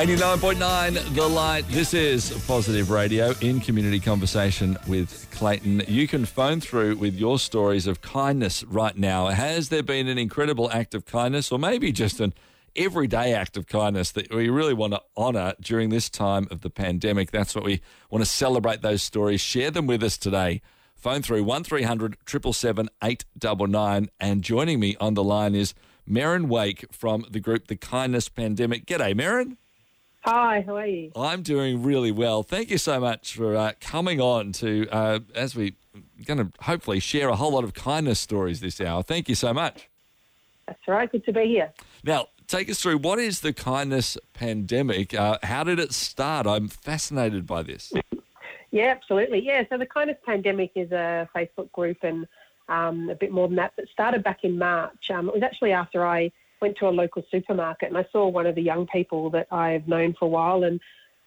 89.9 The Light. This is Positive Radio in community conversation with Clayton. You can phone through with your stories of kindness right now. Has there been an incredible act of kindness or maybe just an everyday act of kindness that we really want to honour during this time of the pandemic? That's what we want to celebrate those stories. Share them with us today. Phone through 1300 777 899. And joining me on the line is Merrin Wake from the group The Kindness Pandemic. G'day, Merrin. Hi, how are you? I'm doing really well. Thank you so much for uh, coming on to, uh, as we're going to hopefully share a whole lot of kindness stories this hour. Thank you so much. That's right. Good to be here. Now, take us through what is the kindness pandemic? Uh, how did it start? I'm fascinated by this. yeah, absolutely. Yeah, so the kindness pandemic is a Facebook group and um, a bit more than that. That started back in March. Um, it was actually after I went to a local supermarket and I saw one of the young people that I've known for a while and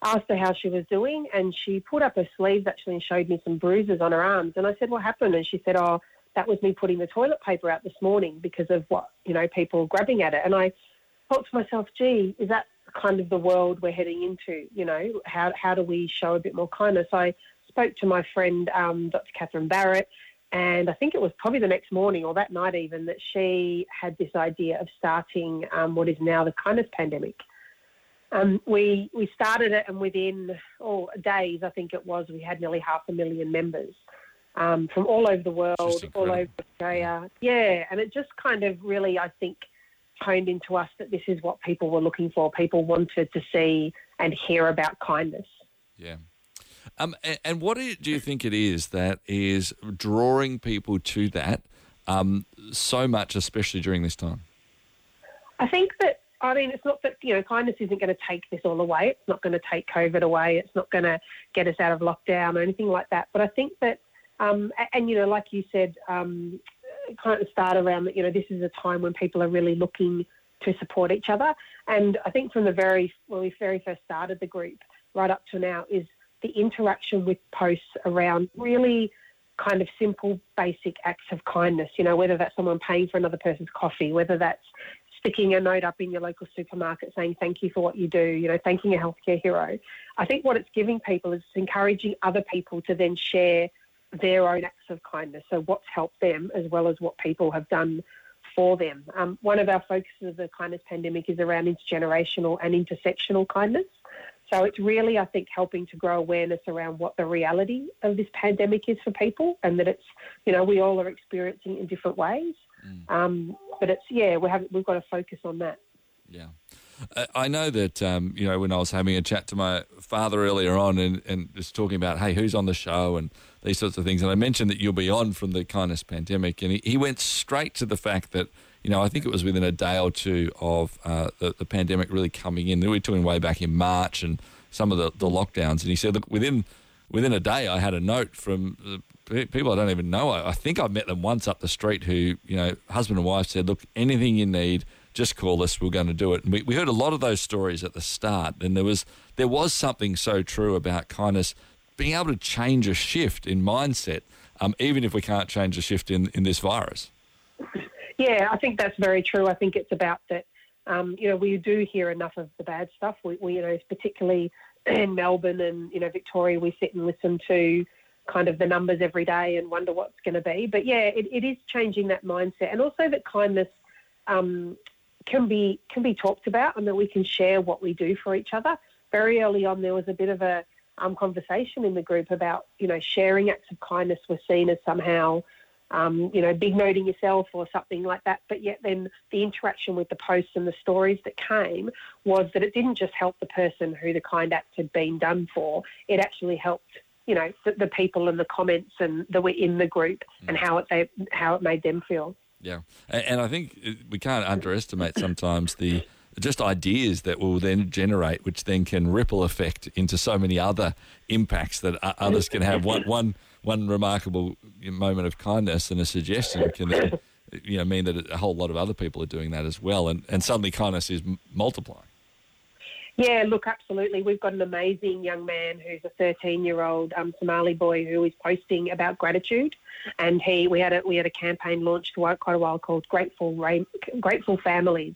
asked her how she was doing and she pulled up her sleeves actually and showed me some bruises on her arms. And I said what happened? And she said oh that was me putting the toilet paper out this morning because of what you know people grabbing at it. And I thought to myself gee is that kind of the world we're heading into you know? How how do we show a bit more kindness? I spoke to my friend um, Dr Catherine Barrett and I think it was probably the next morning or that night even that she had this idea of starting um, what is now the kindness pandemic. Um, we we started it, and within oh, days, I think it was, we had nearly half a million members um, from all over the world, all over Australia. Yeah, and it just kind of really, I think, honed into us that this is what people were looking for. People wanted to see and hear about kindness. Yeah. Um, and, what do you think it is that is drawing people to that um, so much, especially during this time? I think that I mean, it's not that, you know, kindness isn't going to take this all away. It's not going to take COVID away. It's not going to get us out of lockdown or anything like that. But I think that, um, and, you know, like you said, um, kind of start around that, you know, this is a time when people are really looking to support each other. And I think from the very, when we very first started the group right up to now is the interaction with posts around really kind of simple, basic acts of kindness. You know, whether that's someone paying for another person's coffee, whether that's sticking a note up in your local supermarket saying thank you for what you do, you know, thanking a healthcare hero. I think what it's giving people is encouraging other people to then share their own acts of kindness. So, what's helped them as well as what people have done for them. Um, one of our focuses of the kindness pandemic is around intergenerational and intersectional kindness. So it's really, I think, helping to grow awareness around what the reality of this pandemic is for people, and that it's, you know, we all are experiencing in different ways. Mm. Um, but it's, yeah, we have we've got to focus on that. Yeah. I know that um, you know when I was having a chat to my father earlier on and, and just talking about hey who's on the show and these sorts of things and I mentioned that you'll be on from the kindness pandemic and he, he went straight to the fact that you know, I think it was within a day or two of uh, the, the, pandemic really coming in. We were talking way back in March and some of the, the lockdowns. And he said, look, within within a day, I had a note from people I don't even know. I, I think I met them once up the street who, you know, husband and wife said, look, anything you need, just call us. We're going to do it. And we, we heard a lot of those stories at the start. And there was there was something so true about kindness being able to change a shift in mindset, um, even if we can't change a shift in, in this virus. Yeah, I think that's very true. I think it's about that. Um, you know, we do hear enough of the bad stuff. We, we, you know, particularly in Melbourne and you know Victoria, we sit and listen to kind of the numbers every day and wonder what's going to be. But yeah, it, it is changing that mindset, and also that kindness um, can be can be talked about, and that we can share what we do for each other. Very early on, there was a bit of a um, conversation in the group about you know sharing acts of kindness were seen as somehow um, you know, big noting yourself or something like that. But yet, then the interaction with the posts and the stories that came was that it didn't just help the person who the kind act had been done for, it actually helped. You know, the, the people and the comments and that were in the group mm. and how it they, how it made them feel. Yeah, and, and I think we can't underestimate sometimes the just ideas that will then generate, which then can ripple effect into so many other impacts that others can have. One one one remarkable moment of kindness and a suggestion can you know mean that a whole lot of other people are doing that as well, and and suddenly kindness is multiplying. Yeah, look, absolutely. We've got an amazing young man who's a 13-year-old um, Somali boy who is posting about gratitude, and he we had a we had a campaign launched quite a while called Grateful Grateful Families,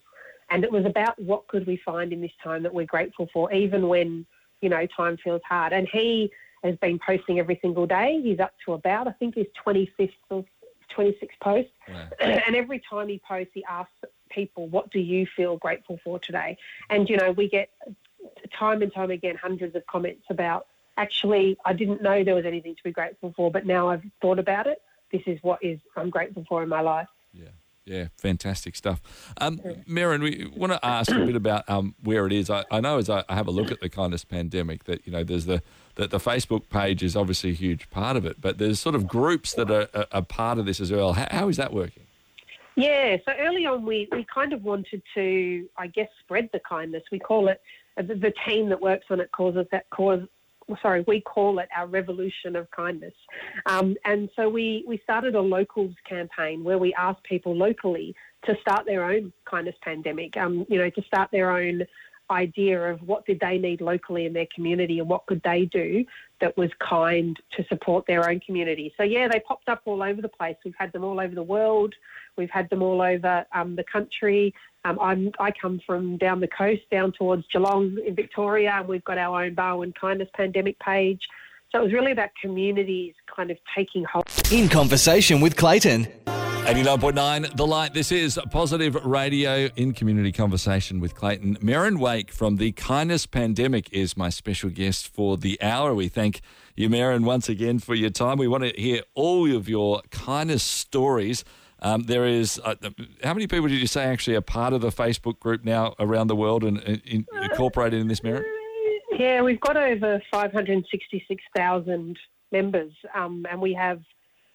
And it was about what could we find in this time that we're grateful for, even when, you know, time feels hard. And he has been posting every single day. He's up to about, I think, his 25th or 26th post. Wow. And every time he posts, he asks people, what do you feel grateful for today? And, you know, we get time and time again hundreds of comments about, actually, I didn't know there was anything to be grateful for, but now I've thought about it. This is what is I'm grateful for in my life. Yeah. Yeah, fantastic stuff. Um, Merrin, we want to ask a bit about um, where it is. I, I know as I, I, have a look at the kindness pandemic that you know there's the that the Facebook page is obviously a huge part of it, but there's sort of groups that are, are part of this as well. How, how is that working? Yeah, so early on we, we kind of wanted to, I guess, spread the kindness. We call it the, the team that works on it calls us that cause sorry, we call it our revolution of kindness. Um, and so we, we started a locals campaign where we asked people locally to start their own kindness pandemic, um, you know, to start their own idea of what did they need locally in their community and what could they do that was kind to support their own community. So yeah, they popped up all over the place. We've had them all over the world. We've had them all over um, the country. Um, I'm, I come from down the coast, down towards Geelong in Victoria, and we've got our own Barwon Kindness Pandemic page. So it was really about communities kind of taking hold. In conversation with Clayton. 89.9 The Light. This is Positive Radio in community conversation with Clayton. Merrin Wake from the Kindness Pandemic is my special guest for the hour. We thank you, Merrin, once again for your time. We want to hear all of your kindness stories. Um, there is, uh, how many people did you say actually are part of the Facebook group now around the world and uh, in, incorporated in this Merrin? Yeah, we've got over 566,000 members, um, and we have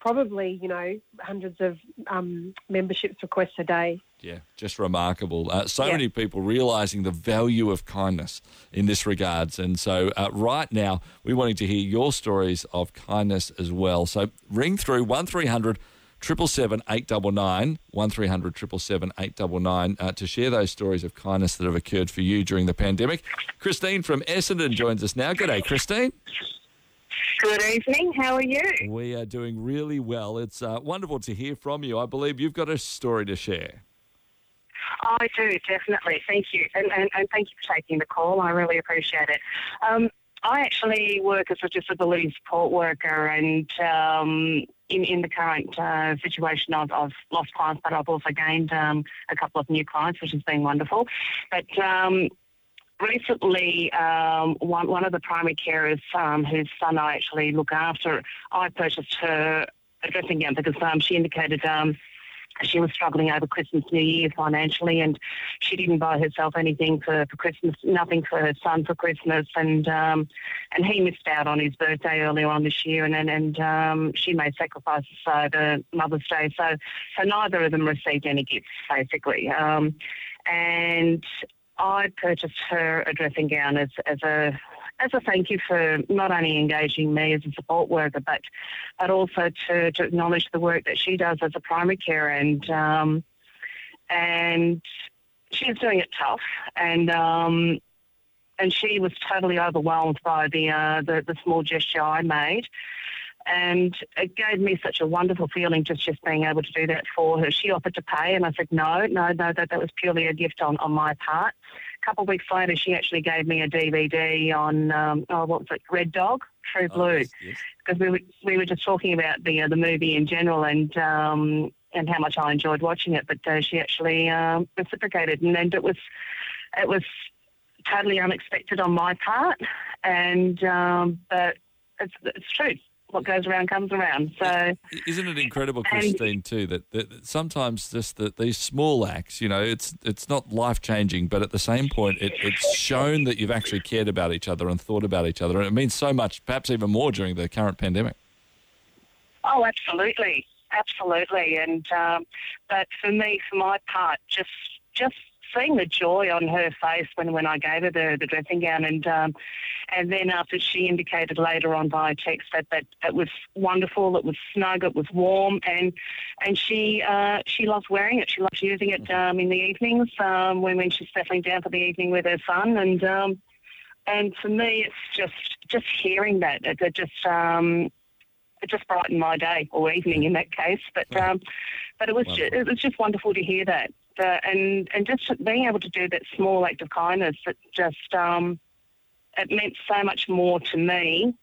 probably, you know, hundreds of um, memberships requests a day. Yeah, just remarkable. Uh, so yeah. many people realizing the value of kindness in this regards. And so, uh, right now, we're wanting to hear your stories of kindness as well. So, ring through 1300 777 899 1300 777 899 uh, to share those stories of kindness that have occurred for you during the pandemic. Christine from Essendon joins us now. G'day, Christine. Good evening. How are you? We are doing really well. It's uh, wonderful to hear from you. I believe you've got a story to share. I do, definitely. Thank you. And, and, and thank you for taking the call. I really appreciate it. Um, I actually work as a disability support worker, and um, in, in the current uh, situation, I've, I've, lost clients, but I've also gained um, a couple of new clients, which has been wonderful. But um, recently, um, one, one of the primary carers um, whose son I actually look after, I purchased her a dressing gown because um, she indicated um, she was struggling over Christmas, New Year financially, and she didn't buy herself anything for, for Christmas, nothing for her son for Christmas, and um, and he missed out on his birthday earlier on this year, and and, and um, she made sacrifices over Mother's Day, so so neither of them received any gifts basically, um, and I purchased her a dressing gown as as a as a thank you for not only engaging me as a support worker, but but also to, to acknowledge the work that she does as a primary care and um, and she's doing it tough and um, and she was totally overwhelmed by the, uh, the the small gesture I made. And it gave me such a wonderful feeling just, just being able to do that for her. She offered to pay, and I said, no, no, no, that, that was purely a gift on, on my part A couple of weeks later, she actually gave me a DVD on um, oh, what was it, Red Dog, True oh, Blue, because yes, yes. we were we were just talking about the uh, the movie in general and um, and how much I enjoyed watching it. But uh, she actually um, reciprocated, and, and it was it was totally unexpected on my part, and um, but it's it's true what goes around comes around. So, isn't it incredible, Christine, too, that, that sometimes just that these small acts, you know, it's it's not life changing, but at the same point, it, it's shown that you've actually cared about each other and thought about each other, and it means so much, perhaps even more during the current pandemic. Oh, absolutely, absolutely, and um, but for me, for my part, just just seeing the joy on her face when, when I gave her the, the dressing gown, and um, and then after she indicated later on via text that, that it was wonderful, it was snug, it was warm, and and she uh, she loves wearing it. She loves using it um, in the evenings um, when when she's settling down for the evening with her son, and um, and for me, it's just just hearing that it, it just um, it just brightened my day or evening in that case. But um, but it was just, it was just wonderful to hear that. The, and and just being able to do that small act of kindness that just um, it meant so much more to me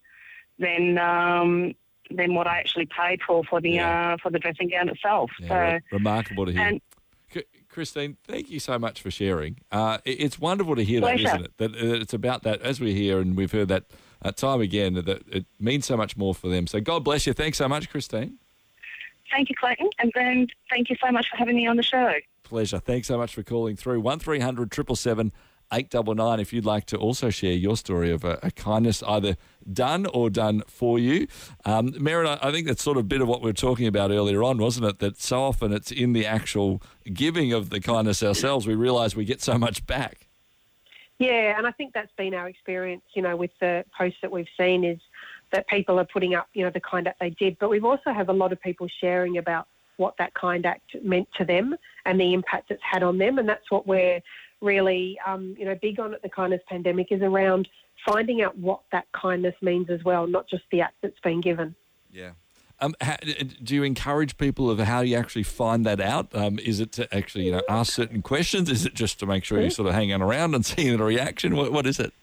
than um, than what I actually paid for for the Yeah. uh, for the dressing gown itself. Yeah, so re- remarkable to hear. and- Christine, thank you so much for sharing. Uh, it's wonderful to hear that, Pleasure. isn't it? That uh, it's about that, as we hear and we've heard that uh, time again, that it means so much more for them. So God bless you. Thanks so much, Christine. thank you, Clayton, and then thank you so much for having me on the show. Pleasure. Thanks so much for calling through. 1300 777 899 if you'd like to also share your story of a, a kindness either done or done for you. Um, I think that's sort of a bit of what we were talking about earlier on, wasn't it? That so often it's in the actual giving of the kindness ourselves, we realise we get so much back. Yeah, and I think that's been our experience, you know, with the posts that we've seen is that people are putting up, you know, the kind that they did. But we've also have a lot of people sharing about what that kind act meant to them and the impact it's had on them. And that's what we're really, um, you know, big on at the kindness pandemic is around finding out what that kindness means as well, not just the act that's been given. Yeah. Um, how, do you encourage people of how you actually find that out? Um, is it to actually, you know, ask certain questions? Is it just to make sure you're sort of hanging around and seeing the reaction? What, what is it?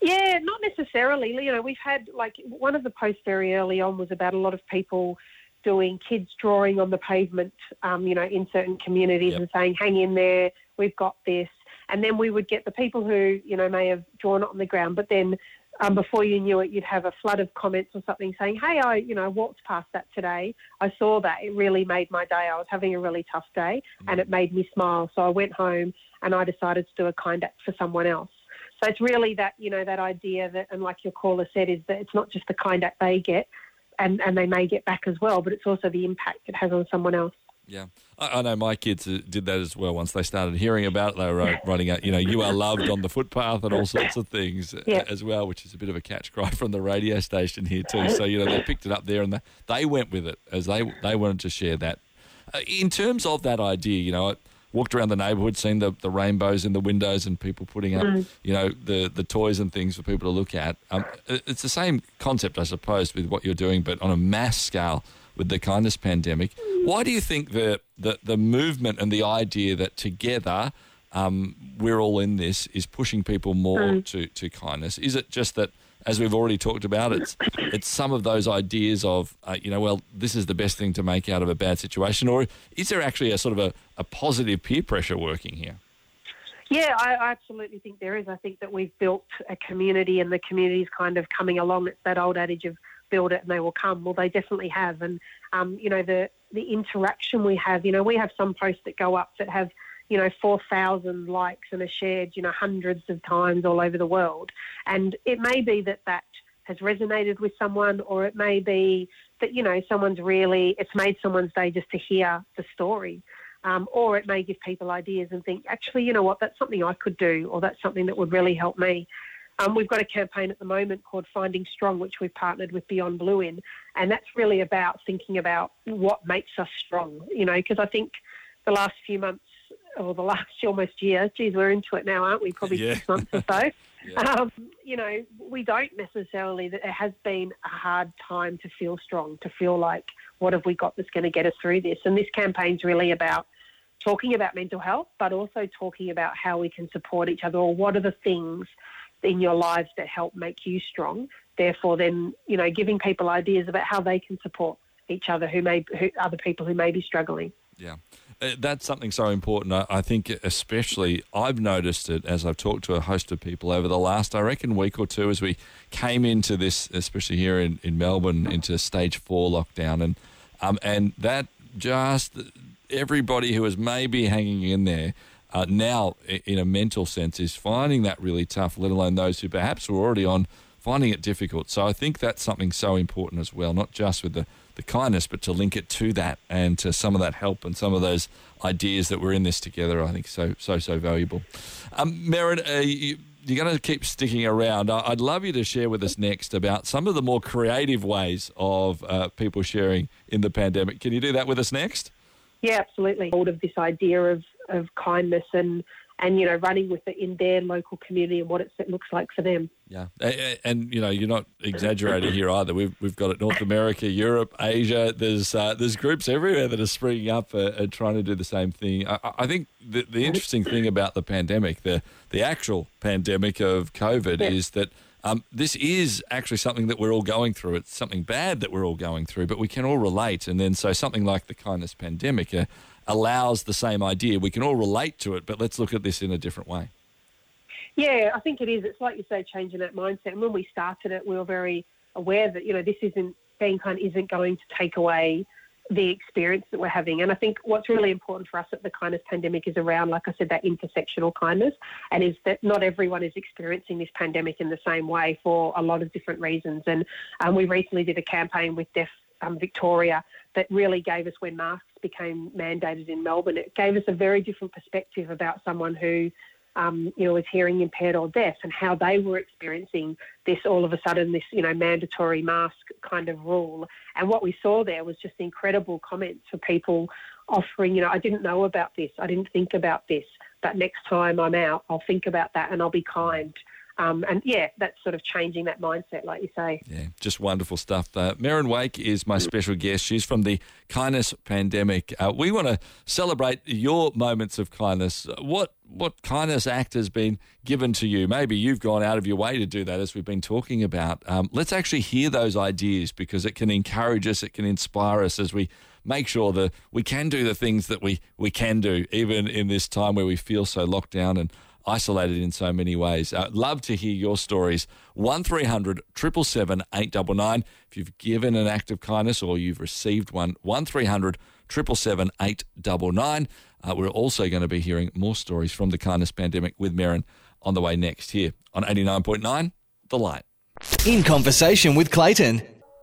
Yeah, not necessarily. You know, we've had like one of the posts very early on was about a lot of people doing kids drawing on the pavement, um, you know, in certain communities Yep. and saying, hang in there, we've got this. And then we would get the people who, you know, may have drawn it on the ground, but then um, before you knew it, you'd have a flood of comments or something saying, hey, I, you know, walked past that today. I saw that. It really made my day. I was having a really tough day and it made me smile. So I went home and I decided to do a kind act for someone else. So it's really that, you know, that idea that, and like your caller said, is that it's not just the kind act they get and, and they may get back as well, but it's also the impact it has on someone else. Yeah, I, I know my kids uh, did that as well. Once they started hearing about it, they were uh, writing out, you know, you are loved on the footpath and all sorts of things uh, Yeah. as well, which is a bit of a catch cry from the radio station here too. So you know they picked it up there and they, they went with it as they they wanted to share that. Uh, in terms of that idea, you know, walked around the neighbourhood, seen the, the rainbows in the windows and people putting up, you know, the the toys and things for people to look at. Um, it's the same concept, I suppose, with what you're doing, but on a mass scale with the kindness pandemic. Why do you think the, the, the movement and the idea that together um, we're all in this is pushing people more to, to kindness? Is it just that, as we've already talked about, it's it's some of those ideas of, uh, you know, well, this is the best thing to make out of a bad situation, or is there actually a sort of a, a positive peer pressure working here? Yeah, I, absolutely think there is. I think that we've built a community and the community's kind of coming along. It's that old adage of build it and they will come. Well, they definitely have. And, um, you know, the, the interaction we have, you know, we have some posts that go up that have, you know, 4,000 likes and are shared, you know, hundreds of times all over the world. And it may be that that has resonated with someone or it may be that, you know, someone's really, it's made someone's day just to hear the story. Um, or it may give people ideas and think, actually, you know what, that's something I could do, or that's something that would really help me. Um, we've got a campaign at the moment called Finding Strong, which we've partnered with Beyond Blue in, and that's really about thinking about what makes us strong, you know, because I think the last few months, or the last almost year, geez, we're into it now, aren't we? Probably Yeah. six months or so. Yeah. Um, you know, we don't necessarily, that it has been a hard time to feel strong, to feel like, what have we got that's going to get us through this? And this campaign's really about talking about mental health, but also talking about how we can support each other or what are the things in your lives that help make you strong. Therefore, then, you know, giving people ideas about how they can support each other who may, who, other people who may be struggling. Yeah. Uh, That's something so important. I, I think, especially, I've noticed it as I've talked to a host of people over the last, I reckon, week or two as we came into this, especially here in, in Melbourne, into stage four lockdown. And, um, and that just everybody who was maybe hanging in there uh, now, in a mental sense, is finding that really tough, let alone those who perhaps were already on finding it difficult. So I think that's something so important as well, not just with the, the kindness, but to link it to that and to some of that help and some of those ideas that we're in this together. I think so so so valuable. Um, Merrin, uh, you, you're going to keep sticking around. I- I'd love you to share with us next about some of the more creative ways of uh, people sharing in the pandemic. Can you do that with us next? Yeah, absolutely. Hold of this idea of, of kindness and and you know running with it in their local community and what it looks like for them. Yeah, and, you know you're not exaggerating here either. We've we've got it North America, Europe, Asia. There's uh, there's groups everywhere that are springing up uh, and trying to do the same thing. I, I, think the the interesting thing about the pandemic, the the actual pandemic of COVID, yeah. is that. Um, this is actually something that we're all going through. It's something bad that we're all going through, but we can all relate. And then, so something like the kindness pandemic, uh, allows the same idea. We can all relate to it, but let's look at this in a different way. Yeah, I think it is. It's like you say, changing that mindset. And when we started it, we were very aware that you know this isn't being kind isn't going to take away the experience that we're having. And I think what's really important for us at the kindness pandemic is around, like I said, that intersectional kindness, and is that not everyone is experiencing this pandemic in the same way for a lot of different reasons. And um, we recently did a campaign with Deaf um, Victoria that really gave us when masks became mandated in Melbourne. It gave us a very different perspective about someone who, um, you know, was hearing impaired or deaf and how they were experiencing this all of a sudden, this, you know, mandatory mask kind of rule. And what we saw there was just incredible comments for people offering, you know, I didn't know about this, I didn't think about this, but next time I'm out, I'll think about that and I'll be kind. Um, and yeah, that's sort of changing that mindset, like you say. Yeah, just wonderful stuff. Uh, Wake is my special guest. She's from the Kindness Pandemic. Uh, we want to celebrate your moments of kindness. What what kindness act has been given to you? Maybe you've gone out of your way to do that, as we've been talking about. Um, let's actually hear those ideas because it can encourage us, it can inspire us as we make sure that we can do the things that we, we can do, even in this time where we feel so locked down and isolated in so many ways. Uh, love to hear your stories. 1300 777 899. If you've given an act of kindness or you've received one, 1300 777 899. Uh, we're also going to be hearing more stories from the kindness pandemic with Merrin on the way next here on 89.9 The Light. In conversation with Clayton.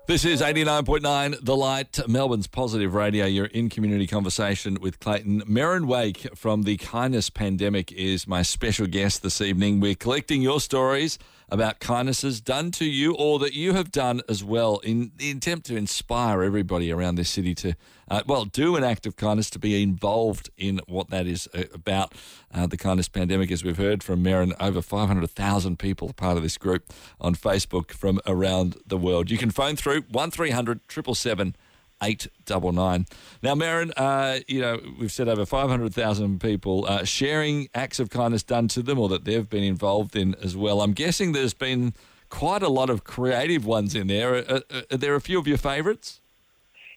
This is 89.9 The Light, Melbourne's positive radio. You're in community conversation with Clayton. Merrin Wake from the Kindness Pandemic is my special guest this evening. We're collecting your stories about kindnesses done to you or that you have done as well in the attempt to inspire everybody around this city to, uh, well, do an act of kindness, to be involved in what that is uh, about. Uh, the kindness pandemic, as we've heard from Merrin, over 500,000 people part of this group on Facebook from around the world. You can phone through 1300 777 899. Now, Merrin, uh, you know, we've said over 500,000 people uh, sharing acts of kindness done to them or that they've been involved in as well. I'm guessing there's been quite a lot of creative ones in there. Are, are, are there a few of your favourites?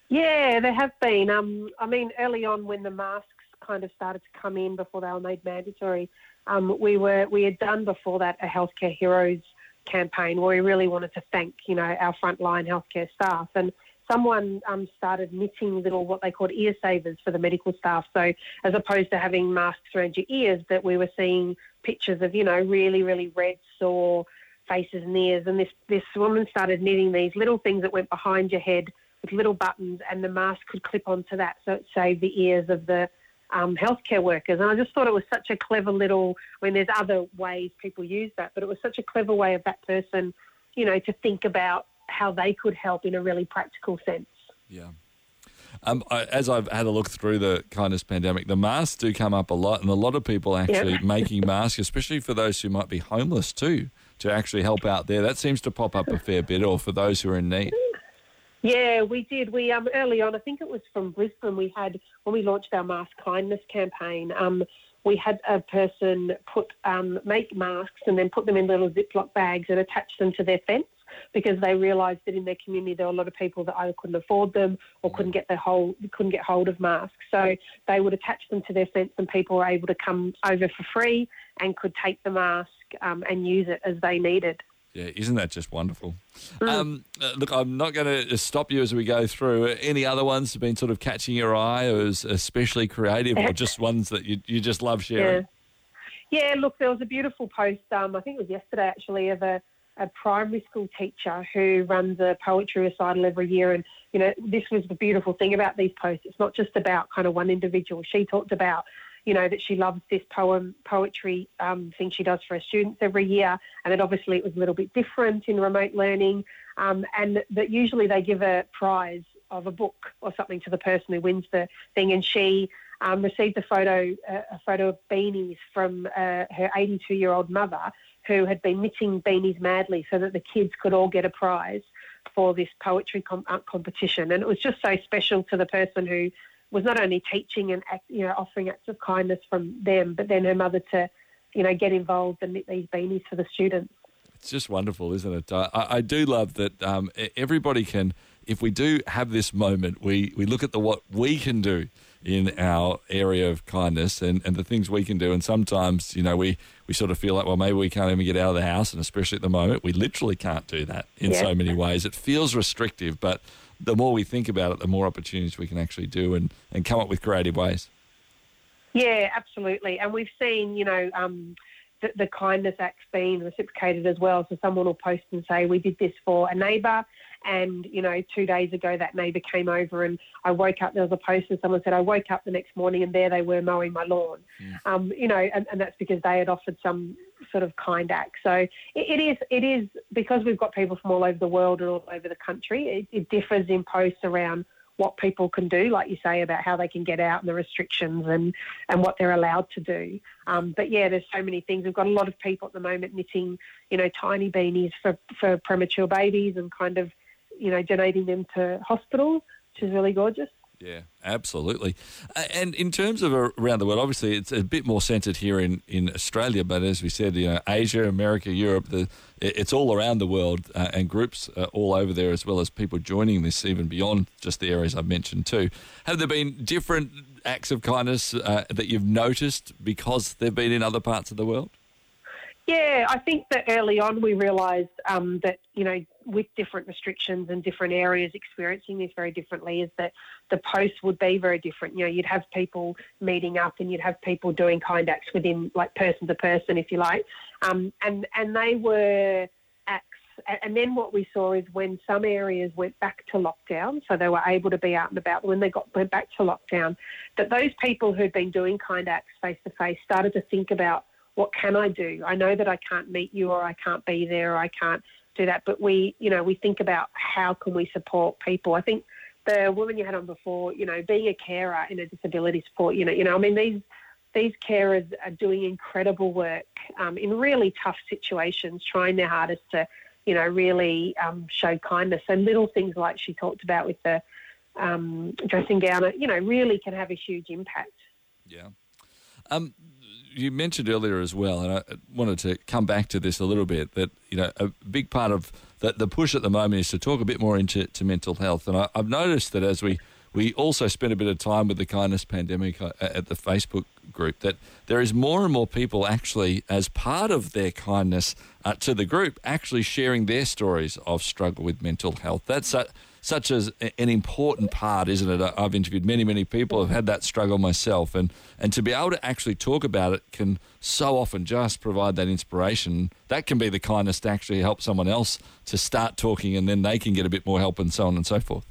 Yeah, there have been. Um, I mean, early on when the masks kind of started to come in before they were made mandatory, um, we were we had done before that a healthcare heroes campaign where we really wanted to thank you know our frontline healthcare staff and someone um, started knitting little what they called ear savers for the medical staff. So as opposed to having masks around your ears, that we were seeing pictures of you know really really red sore faces and ears. And this this woman started knitting these little things that went behind your head with little buttons, and the mask could clip onto that, so it saved the ears of the um, healthcare workers. And I just thought it was such a clever little. I mean, there's other ways people use that, but it was such a clever way of that person, you know, to think about how they could help in a really practical sense. Yeah. Um, I, as I've had a look through the kindness pandemic, the masks do come up a lot, and a lot of people actually yep. making masks, especially for those who might be homeless too, to actually help out there. That seems to pop up a fair bit, or for those who are in need. Yeah, we did. We um, early on, I think it was from Brisbane. We had when we launched our mask kindness campaign. Um, we had a person put um, make masks and then put them in little Ziploc bags and attach them to their fence because they realised that in their community there were a lot of people that either couldn't afford them or couldn't get their whole couldn't get hold of masks. So they would attach them to their fence, and people were able to come over for free and could take the mask um, and use it as they needed. Yeah, isn't that just wonderful? Mm. Um, uh, look, I'm not going to stop you as we go through. Any other ones have been sort of catching your eye, or especially creative, or just ones that you you just love sharing? Yeah. yeah, look, there was a beautiful post. Um, I think it was yesterday actually of a a primary school teacher who runs a poetry recital every year. And, you know, this was the beautiful thing about these posts. It's not just about kind of one individual. She talked about, you know, that she loves this poem, poetry um, thing she does for her students every year. And that obviously it was a little bit different in remote learning. Um, and that usually they give a prize of a book or something to the person who wins the thing. And she um, received a photo, uh, a photo of beanies from uh, her 82 year old mother who had been knitting beanies madly so that the kids could all get a prize for this poetry com- uh, competition. And it was just so special to the person who was not only teaching and act, you know offering acts of kindness from them, but then her mother to you know get involved and knit these beanies for the students. It's just wonderful, isn't it? I, I do love that um, everybody can, if we do have this moment, we, we look at the what we can do in our area of kindness and, and the things we can do. And sometimes, you know, we, we sort of feel like, well, maybe we can't even get out of the house. And especially at the moment, we literally can't do that in yeah. so many ways. It feels restrictive, but the more we think about it, the more opportunities we can actually do and, and come up with creative ways. Yeah, absolutely. And we've seen, you know, um, the, the kindness acts being reciprocated as well. So someone will post and say, we did this for a neighbour. And, you know, two days ago, that neighbour came over and I woke up, there was a post and someone said, I woke up the next morning and there they were mowing my lawn. Yeah. Um, you know, and, and, that's because they had offered some sort of kind act. So it, it is, it is because we've got people from all over the world and all over the country, it, it differs in posts around what people can do, like you say, about how they can get out and the restrictions and, and what they're allowed to do. Um, but yeah, there's so many things. We've got a lot of people at the moment knitting, you know, tiny beanies for, for premature babies and kind of, you know, donating them to hospitals, which is really gorgeous. Yeah, absolutely. And in terms of around the world, obviously it's a bit more centred here in, in Australia, but as we said, you know, Asia, America, Europe, the, it's all around the world uh, and groups uh, all over there, as well as people joining this even beyond just the areas I've mentioned too. Have there been different acts of kindness uh, that you've noticed because they've been in other parts of the world? Yeah, I think that early on we realised um, that you know with different restrictions and different areas experiencing this very differently is that the posts would be very different. You know, you'd have people meeting up and you'd have people doing kind acts within like person to person, if you like, um, and and they were acts. And then what we saw is when some areas went back to lockdown, so they were able to be out and about. When they got went back to lockdown, that those people who'd been doing kind acts face to face started to think about what can I do? I know that I can't meet you or I can't be there or I can't do that, but we, you know, we think about how can we support people. I think the woman you had on before, you know, being a carer in a disability support unit, you know, I mean, these these carers are doing incredible work um, in really tough situations, trying their hardest to, you know, really um, show kindness. And little things like she talked about with the um, dressing gown, you know, really can have a huge impact. Yeah. Um, you mentioned earlier as well, and I wanted to come back to this a little bit. That you know, a big part of the, the push at the moment is to talk a bit more into to mental health, and I, I've noticed that as we we also spent a bit of time with the kindness pandemic uh, at the Facebook group that there is more and more people actually, as part of their kindness uh, to the group, actually sharing their stories of struggle with mental health. That's a, such as an important part, isn't it? I've interviewed many, many people who've had that struggle myself, and and to be able to actually talk about it can so often just provide that inspiration. That can be the kindness to actually help someone else to start talking, and then they can get a bit more help, and so on and so forth.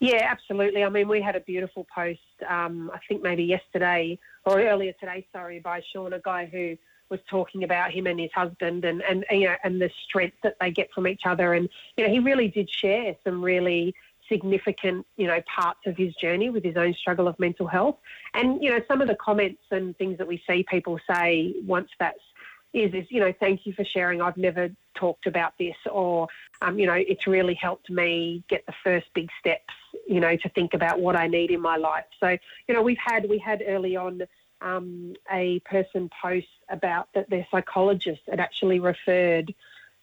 Yeah, absolutely. I mean, we had a beautiful post, um, I think maybe yesterday or earlier today, sorry, by Sean, a guy who was talking about him and his husband and, and you know and the strength that they get from each other. And you know he really did share some really significant you know parts of his journey with his own struggle of mental health. And you know some of the comments and things that we see people say once that's is is you know thank you for sharing. I've never talked about this or um, you know it's really helped me get the first big steps you know to think about what I need in my life. So you know we've had we had early on um, a person post about that their psychologist had actually referred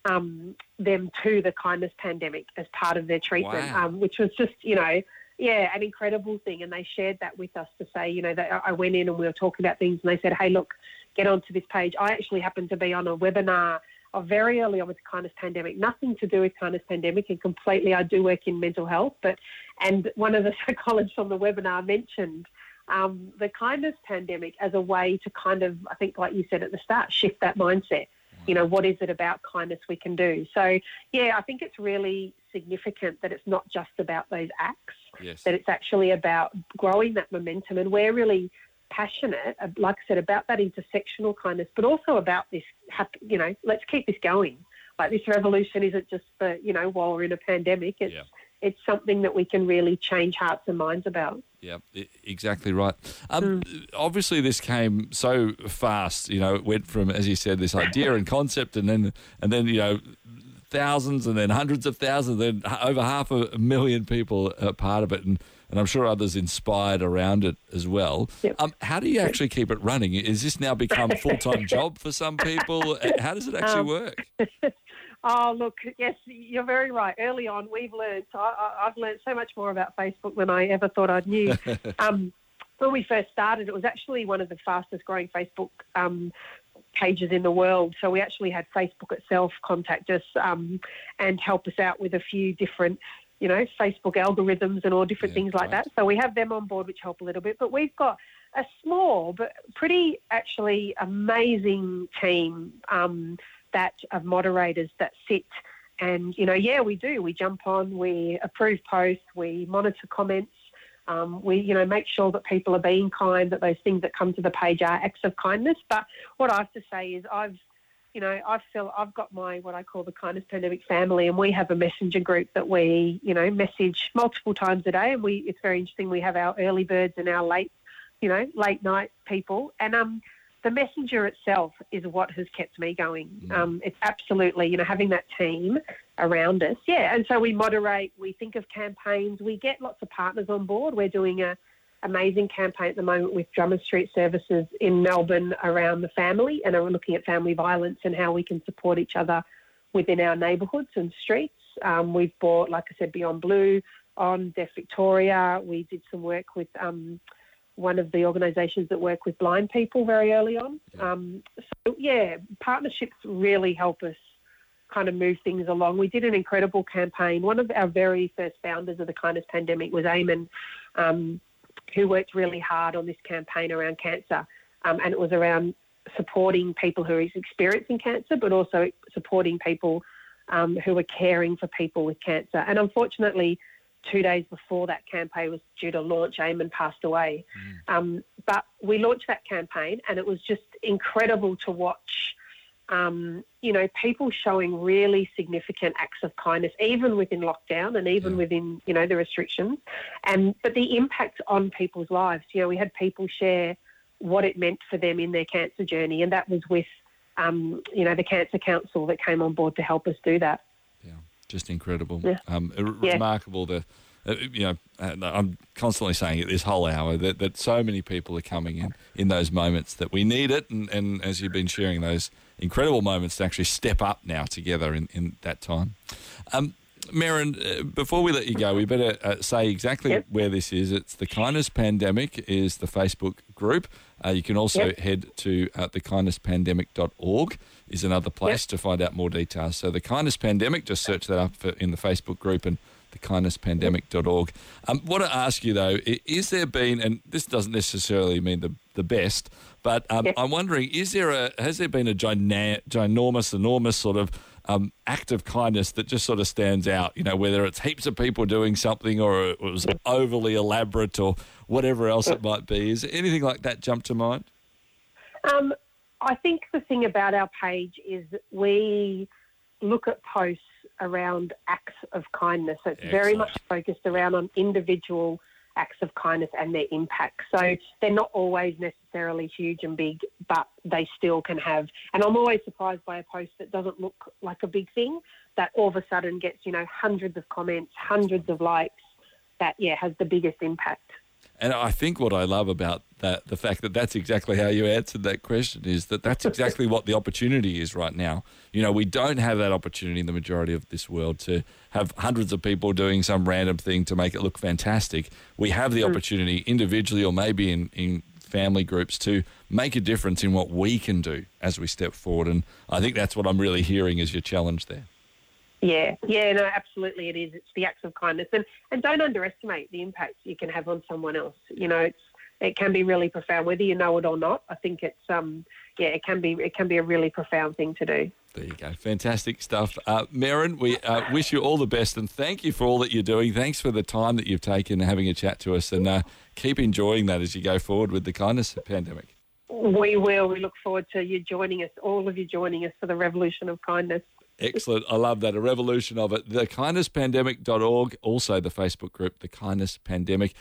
um, them to the kindness pandemic as part of their treatment, wow. um, which was just, you know, yeah, an incredible thing. And they shared that with us to say, you know, that I went in and we were talking about things and they said, hey, look, get onto this page. I actually happened to be on a webinar of very early on with the kindness pandemic, nothing to do with kindness pandemic and completely, I do work in mental health, but, and one of the psychologists on the webinar mentioned um, the kindness pandemic as a way to kind of, I think, like you said at the start, shift that mindset. You know, what is it about kindness we can do? So, yeah, I think it's really significant that it's not just about those acts, yes. that it's actually about growing that momentum. And we're really passionate, uh, like I said, about that intersectional kindness, but also about this, you know, let's keep this going. Like this revolution isn't just for, you know, while we're in a pandemic. It's, yeah. it's something that we can really change hearts and minds about. Yeah, exactly right. Um, Obviously, this came so fast. You know, it went from, as you said, this idea and concept, and then and then you know, thousands, and then hundreds of thousands, then over half a million people are part of it, and and I'm sure others inspired around it as well. Yep. Um, how do you actually keep it running? Is this now become a full time job for some people? How does it actually Um, work? Oh, look, yes, you're very right. Early on, we've learned, I, I, I've learned so much more about Facebook than I ever thought I'd knew. um, when we first started, it was actually one of the fastest growing Facebook um, pages in the world. So we actually had Facebook itself contact us um, and help us out with a few different, you know, Facebook algorithms and all different Yeah, things like great. that. So we have them on board, which help a little bit. But we've got a small but pretty actually amazing team um, that of moderators that sit. And you know yeah we do. We jump on we approve posts we monitor comments. Um, we you know make sure that people are being kind that those things that come to the page are acts of kindness. But what i have to say is i've you know i feel i've got my what i call the kindness pandemic family and we have a messenger group that we you know message multiple times a day. And we it's very interesting we have our early birds and our late you know late night people. And um the messenger itself is what has kept me going. Um, it's absolutely, you know, having that team around us. Yeah, and so we moderate, we think of campaigns, we get lots of partners on board. We're doing a amazing campaign at the moment with Drummond Street Services in Melbourne around the family, and we're looking at family violence and how we can support each other within our neighbourhoods and streets. Um, we've bought, like I said, Beyond Blue on Deaf Victoria. We did some work with. Um, one of the organisations that work with blind people very early on. Um, so, yeah, partnerships really help us kind of move things along. We did an incredible campaign. One of our very first founders of the Kindness Pandemic was Eamon, um, who worked really hard on this campaign around cancer. Um, and it was around supporting people who are experiencing cancer, but also supporting people um, who are caring for people with cancer. And unfortunately, two days before that campaign was due to launch, Eamon passed away. Um, but we launched that campaign, and it was just incredible to watch. Um, you know, people showing really significant acts of kindness, even within lockdown and even Yeah. within you know the restrictions, and but the impact on people's lives. You know, we had people share what it meant for them in their cancer journey, and that was with um, you know the Cancer Council that came on board to help us do that. Just incredible. Yeah. Um, r- Yeah. Remarkable. The uh, you know, I'm constantly saying it this whole hour that, that so many people are coming in in those moments that we need it, and, and as you've been sharing those incredible moments to actually step up now together in, in that time. Um, Merrin, uh, before we let you go, we better uh, say exactly Yep. where this is. It's the Kindness Pandemic is the Facebook group. Uh, you can also Yep. head to uh, thekindnesspandemic.org is another place to find out more details. So the Kindness Pandemic, just search that up for, in the Facebook group and thekindnesspandemic.org. Um, what to ask you though, is there been, and this doesn't necessarily mean the the best, but um, Yep. I'm wondering, is there a has there been a gina- ginormous, enormous sort of um, act of kindness that just sort of stands out? You know, whether it's heaps of people doing something or it was overly elaborate or whatever else it might be. Is anything like that jump to mind? Um, I think the thing about our page is that we look at posts around acts of kindness. So it's very much focused around on individual acts of kindness and their impact. So they're not always necessarily huge and big, but they still can have. And I'm always surprised by a post that doesn't look like a big thing that all of a sudden gets, you know, hundreds of comments, hundreds of likes. That yeah has the biggest impact. And I think what I love about that, the fact that that's exactly how you answered that question, is that that's exactly what the opportunity is right now. You know, we don't have that opportunity in the majority of this world to have hundreds of people doing some random thing to make it look fantastic. We have the mm. opportunity individually or maybe in, in family groups to make a difference in what we can do as we step forward. And I think that's what I'm really hearing is your challenge there. Yeah, yeah, no, absolutely, it is. It's the acts of kindness, and and don't underestimate the impact you can have on someone else. You know, it's it can be really profound, whether you know it or not. I think it's um, yeah, it can be it can be a really profound thing to do. There you go. Fantastic stuff. Uh, we uh, wish you all the best and thank you for all that you're doing. Thanks for the time that you've taken having a chat to us and uh, keep enjoying that as you go forward with the kindness pandemic. We will. We look forward to you joining us, all of you joining us for the revolution of kindness. Excellent. I love that. A revolution of it. Thekindnesspandemic.org, also the Facebook group, The Kindness Pandemic.